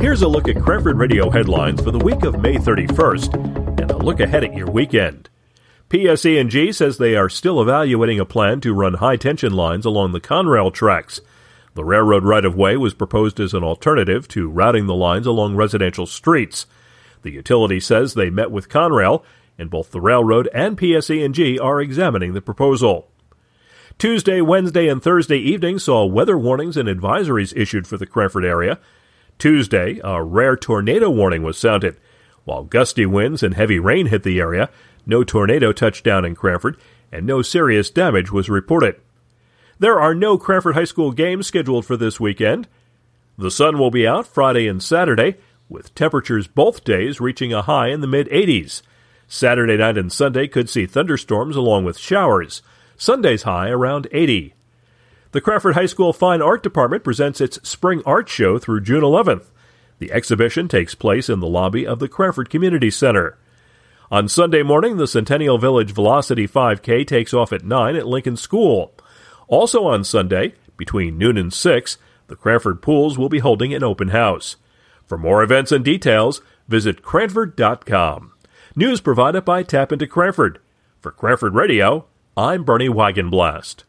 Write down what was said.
Here's a look at Cranford Radio headlines for the week of May 31st and a look ahead at your weekend. PSE&G says they are still evaluating a plan to run high-tension lines along the Conrail tracks. The railroad right-of-way was proposed as an alternative to routing the lines along residential streets. The utility says they met with Conrail, and both the railroad and PSE&G are examining the proposal. Tuesday, Wednesday, and Thursday evening saw weather warnings and advisories issued for the Cranford area. Tuesday, a rare tornado warning was sounded. While gusty winds and heavy rain hit the area, no tornado touched down in Cranford, and no serious damage was reported. There are no Cranford High School games scheduled for this weekend. The sun will be out Friday and Saturday, with temperatures both days reaching a high in the mid 80s. Saturday night and Sunday could see thunderstorms along with showers. Sunday's high around 80. The Cranford High School Fine Art Department presents its Spring Art Show through June 11th. The exhibition takes place in the lobby of the Cranford Community Center. On Sunday morning, the Centennial Village Velocity 5K takes off at 9 at Lincoln School. Also on Sunday, between noon and 6, the Cranford Pools will be holding an open house. For more events and details, visit Cranford.com. News provided by Tap into Cranford. For Cranford Radio, I'm Bernie Wagenblast.